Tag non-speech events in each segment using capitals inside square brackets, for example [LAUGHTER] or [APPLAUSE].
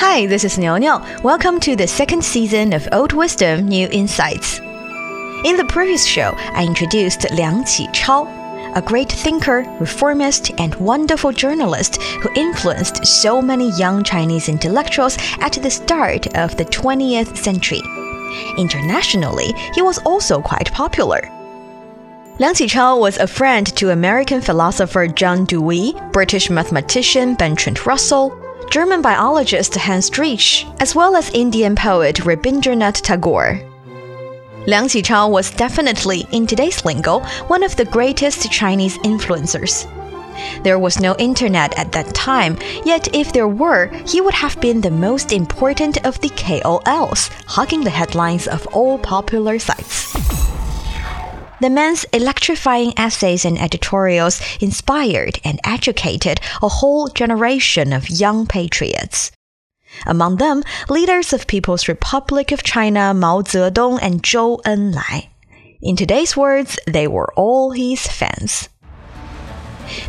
Hi, this is Niu Niu. Welcome to the second season of Old Wisdom, New Insights. In the previous show, I introduced Liang Qichao, a great thinker, reformist, and wonderful journalist who influenced so many young Chinese intellectuals at the start of the 20th century. Internationally, he was also quite popular. Liang Qichao was a friend to American philosopher John Dewey, British mathematician Bertrand Russell, German biologist Hans Driesch, as well as Indian poet Rabindranath Tagore. Liang Qichao was definitely, in today's lingo, one of the greatest Chinese influencers. There was no internet at that time, yet if there were, he would have been the most important of the KOLs, hogging the headlines of all popular sites. The man's electrifying essays and editorials inspired and educated a whole generation of young patriots. Among them, leaders of People's Republic of China Mao Zedong and Zhou Enlai. In today's words, they were all his fans.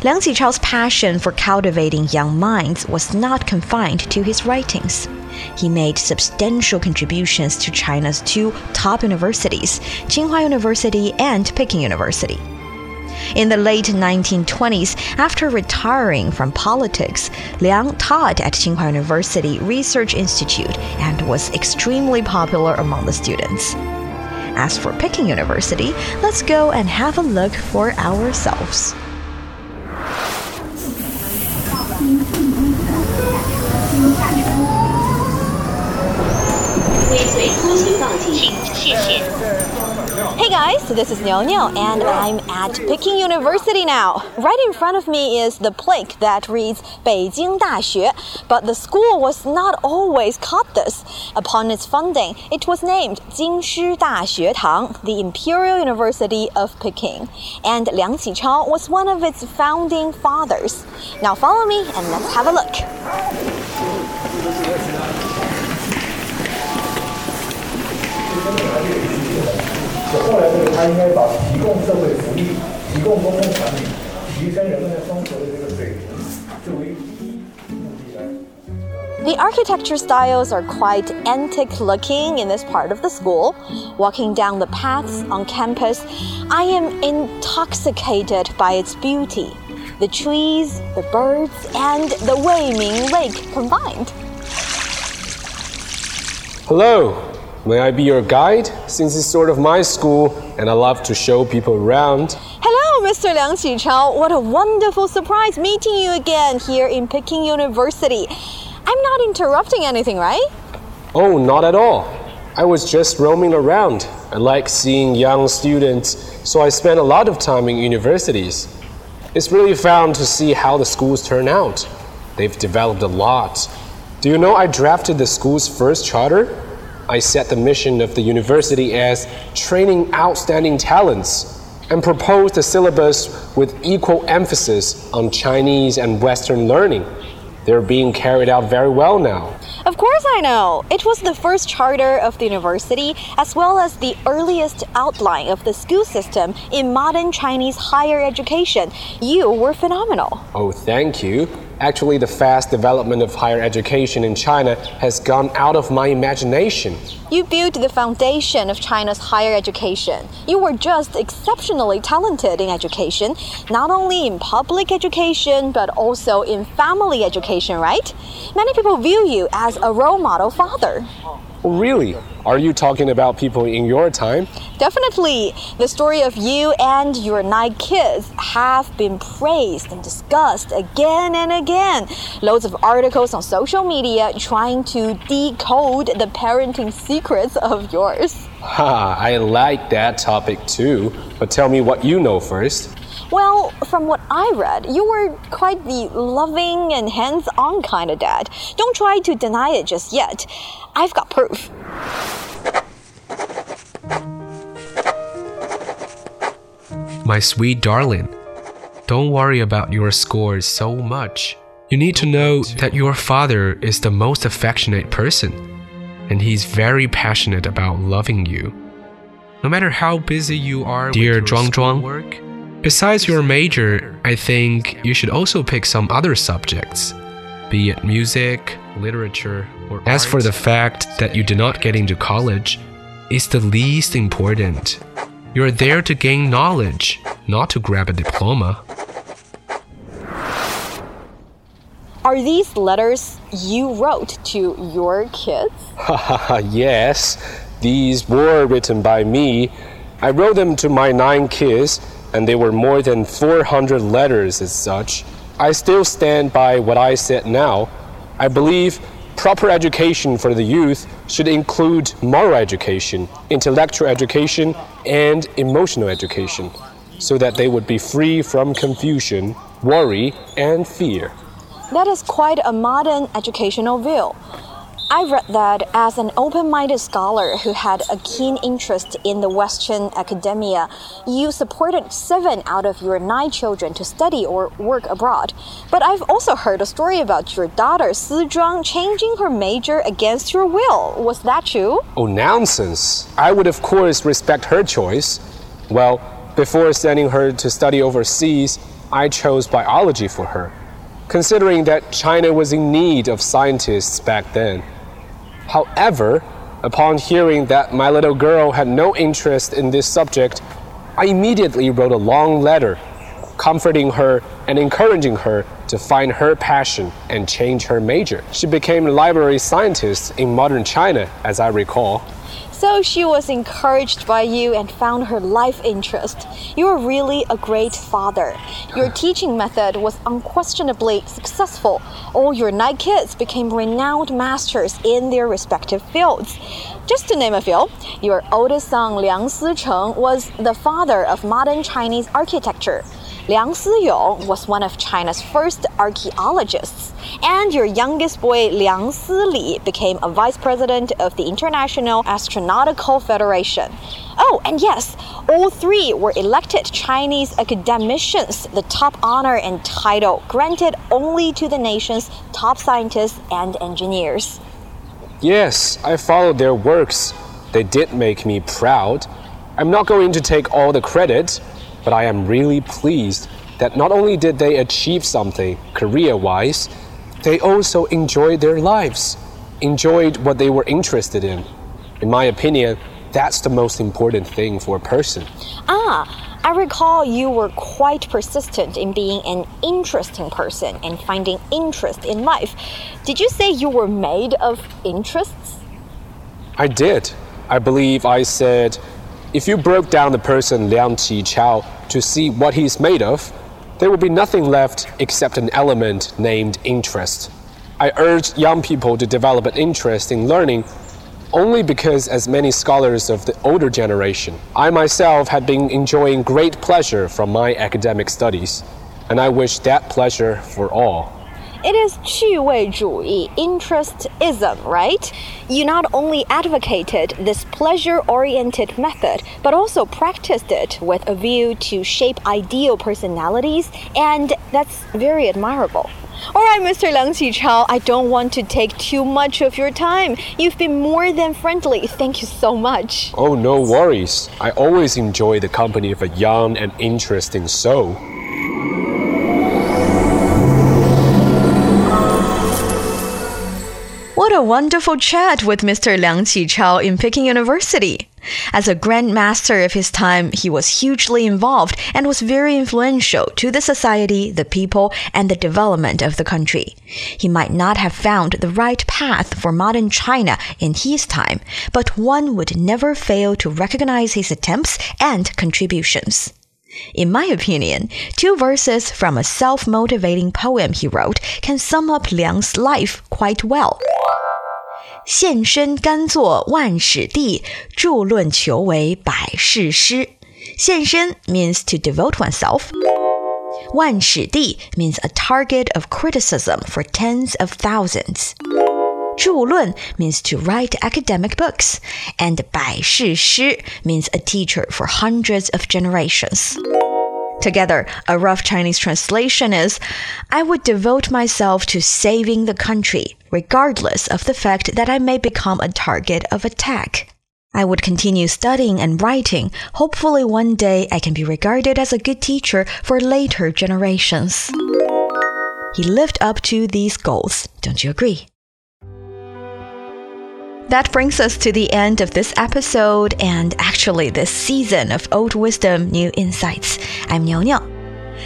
Liang Qichao's passion for cultivating young minds was not confined to his writings. He made substantial contributions to China's two top universities, Tsinghua University and Peking University. In the late 1920s, after retiring from politics, Liang taught at Tsinghua University Research Institute and was extremely popular among the students. As for Peking University, let's go and have a look for ourselves. Hey guys, this is Niu Niu and I'm at Peking University now. Right in front of me is the plaque that reads Beijing Daxue, but the school was not always called this. Upon its founding, it was named Jingshi Daxue Tang, the Imperial University of Peking, and Liang Qichao was one of its founding fathers. Now follow me and let's have a look. 后来这个他应该把提供社会福利、提供公共产品、提升人们的生活的这个水平作为第一目的来。 The architecture styles are quite antique looking in this part of the school. Walking down the paths on campus, I am intoxicated by its beauty. The trees, the birds, and the Weiming Lake combined. Hello, may I be your guide? Since it's sort of my school and I love to show people around. Hello, Mr. Liang Qichao. What a wonderful surprise meeting you again here in Peking University. I'm not interrupting anything, right? Oh, not at all. I was just roaming around. I like seeing young students, so I spend a lot of time in universities. It's really fun to see how the schools turn out. They've developed a lot. Do you know I drafted the school's first charter? I set the mission of the university as training outstanding talents and proposed a syllabus with equal emphasis on Chinese and Western learning. They're being carried out very well now. Of course, I know. It was the first charter of the university, as well as the earliest outline of the school system in modern Chinese higher education. You were phenomenal. Oh, thank you. Actually, the fast development of higher education in China has gone out of my imagination. You built the foundation of China's higher education. You were just exceptionally talented in education, not only in public education, but also in family education, right? Many people view you as a role model father. Really? Are you talking about people in your time? Definitely, the story of you and your nine kids have been praised and discussed again and again. Loads of articles on social media trying to decode the parenting secrets of yours. Ha, I like that topic too. But tell me what you know first. Well, from what I read, you were quite the loving and hands on kind of dad. Don't try to deny it just yet. I've got proof. My sweet darling, don't worry about your scores so much. You need to know that your father is the most affectionate person, and he's very passionate about loving you. No matter how busy you are, dear with Zhuang your Zhuang, schoolwork, besides your major, I think you should also pick some other subjects. be it music, literature, or as for the fact that you did not get into college, is the least important. You're there to gain knowledge, not to grab a diploma. Are these letters you wrote to your kids? [LAUGHS] yes, these were written by me. I wrote them to my nine kids, and they were more than 400 letters as such. I still stand by what I said now. I believe proper education for the youth should include moral education, intellectual education, and emotional education, so that they would be free from confusion, worry, and fear. That is quite a modern educational view. I read that as an open minded scholar who had a keen interest in the Western academia, you supported seven out of your nine children to study or work abroad. But I've also heard a story about your daughter, Si Zhuang, changing her major against your will. Was that true? Oh, nonsense. I would, of course, respect her choice. Well, before sending her to study overseas, I chose biology for her, considering that China was in need of scientists back then. However, upon hearing that my little girl had no interest in this subject, I immediately wrote a long letter, comforting her and encouraging her to find her passion and change her major. She became a library scientist in modern China, as I recall. So she was encouraged by you and found her life interest. You are really a great father. Your [LAUGHS] teaching method was unquestionably successful. All your nine kids became renowned masters in their respective fields. Just to name a few, your oldest son Liang Sicheng was the father of modern Chinese architecture. Liang Siyong was one of China's first archaeologists, and your youngest boy Liang Sili became a vice president of the International Astronautical Federation. Oh, and yes, all three were elected Chinese academicians, the top honor and title granted only to the nation's top scientists and engineers. Yes, I followed their works. They did make me proud. I'm not going to take all the credit, but I am really pleased that not only did they achieve something career wise, they also enjoyed their lives, enjoyed what they were interested in. In my opinion, that's the most important thing for a person. Ah, I recall you were quite persistent in being an interesting person and finding interest in life. Did you say you were made of interests? I did. I believe I said, if you broke down the person Liang Qichao to see what he's made of, there would be nothing left except an element named interest. I urge young people to develop an interest in learning only because, as many scholars of the older generation, I myself had been enjoying great pleasure from my academic studies, and I wish that pleasure for all. It is 趣味主义, interestism, right? You not only advocated this pleasure oriented method, but also practiced it with a view to shape ideal personalities, and that's very admirable. All right, Mr. Liang Qichao, I don't want to take too much of your time. You've been more than friendly. Thank you so much. Oh, no worries. I always enjoy the company of a young and interesting soul. A wonderful chat with Mr. Liang Qichao in Peking University. As a grand master of his time, he was hugely involved and was very influential to the society, the people, and the development of the country. He might not have found the right path for modern China in his time, but one would never fail to recognize his attempts and contributions. In my opinion, two verses from a self motivating poem he wrote can sum up Liang's life quite well. 献身甘作万矢的，著论求为百世师。献身 means to devote oneself. 万史地 means a target of criticism for tens of thousands. 著论 means to write academic books, and 百世师 means a teacher for hundreds of generations. Together, a rough Chinese translation is I would devote myself to saving the country regardless of the fact that I may become a target of attack. I would continue studying and writing. Hopefully, one day I can be regarded as a good teacher for later generations. he lived up to these goals. Don't you agree? That brings us to the end of this episode and actually this season of Old Wisdom New Insights. I'm Niu Niu.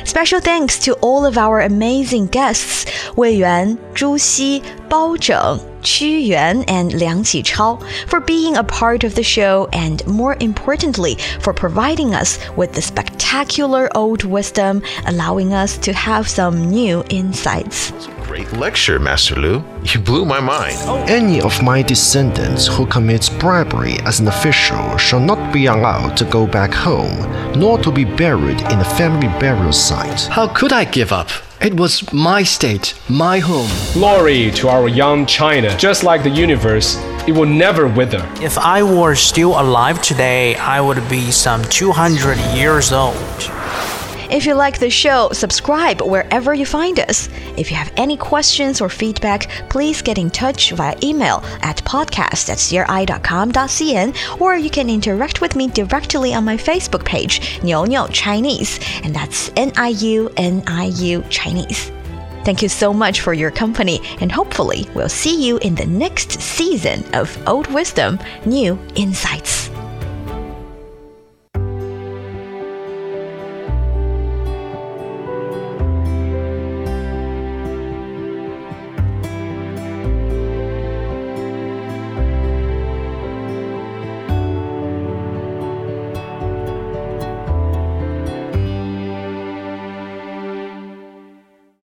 Special thanks to all of our amazing guests, Wei Yuan, Zhu Xi, Bao Zheng, Qu Yuan, and Liang Qichao, for being a part of the show and, more importantly, for providing us with the spectacular old wisdom, allowing us to have some new insights. Great lecture, Master Lu. You blew my mind. Any of my descendants who commits bribery as an official shall not be allowed to go back home, nor to be buried in the family burial site. How could I give up? It was my state, my home. Glory to our young China. Just like the universe, it will never wither. If I were still alive today, I would be some 200 years old. If you like the show, subscribe wherever you find us. If you have any questions or feedback, please get in touch via email at podcast at cri.com.cn or you can interact with me directly on my Facebook page, Niu Niu Chinese, and that's N I U N I U Chinese. Thank you so much for your company, and hopefully, we'll see you in the next season of Old Wisdom, New Insights.